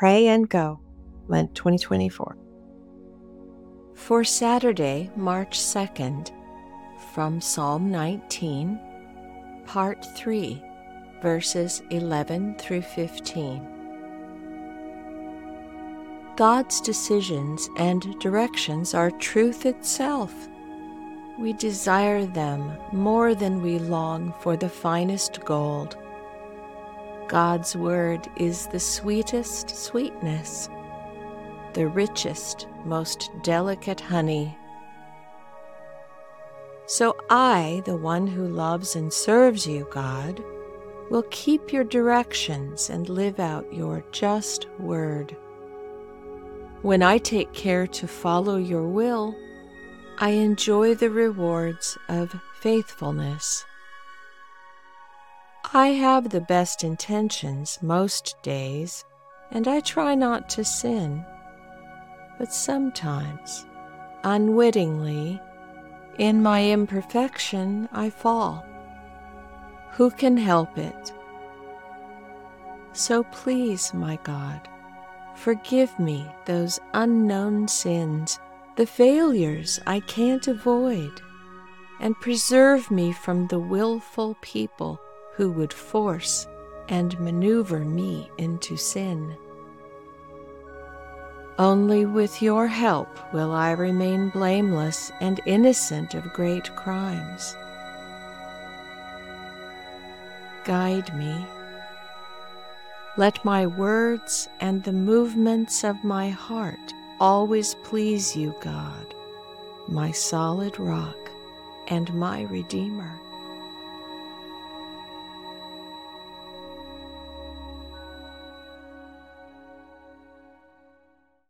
Pray and Go, Lent 2024. For Saturday, March 2nd, from Psalm 19, Part 3, verses 11 through 15. God's decisions and directions are truth itself. We desire them more than we long for the finest gold. God's Word is the sweetest sweetness, the richest, most delicate honey. So I, the one who loves and serves you, God, will keep your directions and live out your just word. When I take care to follow your will, I enjoy the rewards of faithfulness. I have the best intentions most days, and I try not to sin. But sometimes, unwittingly, in my imperfection, I fall. Who can help it? So please, my God, forgive me those unknown sins, the failures I can't avoid, and preserve me from the willful people who would force and maneuver me into sin. Only with your help will I remain blameless and innocent of great crimes. Guide me. Let my words and the movements of my heart always please you, God, my solid rock and my Redeemer.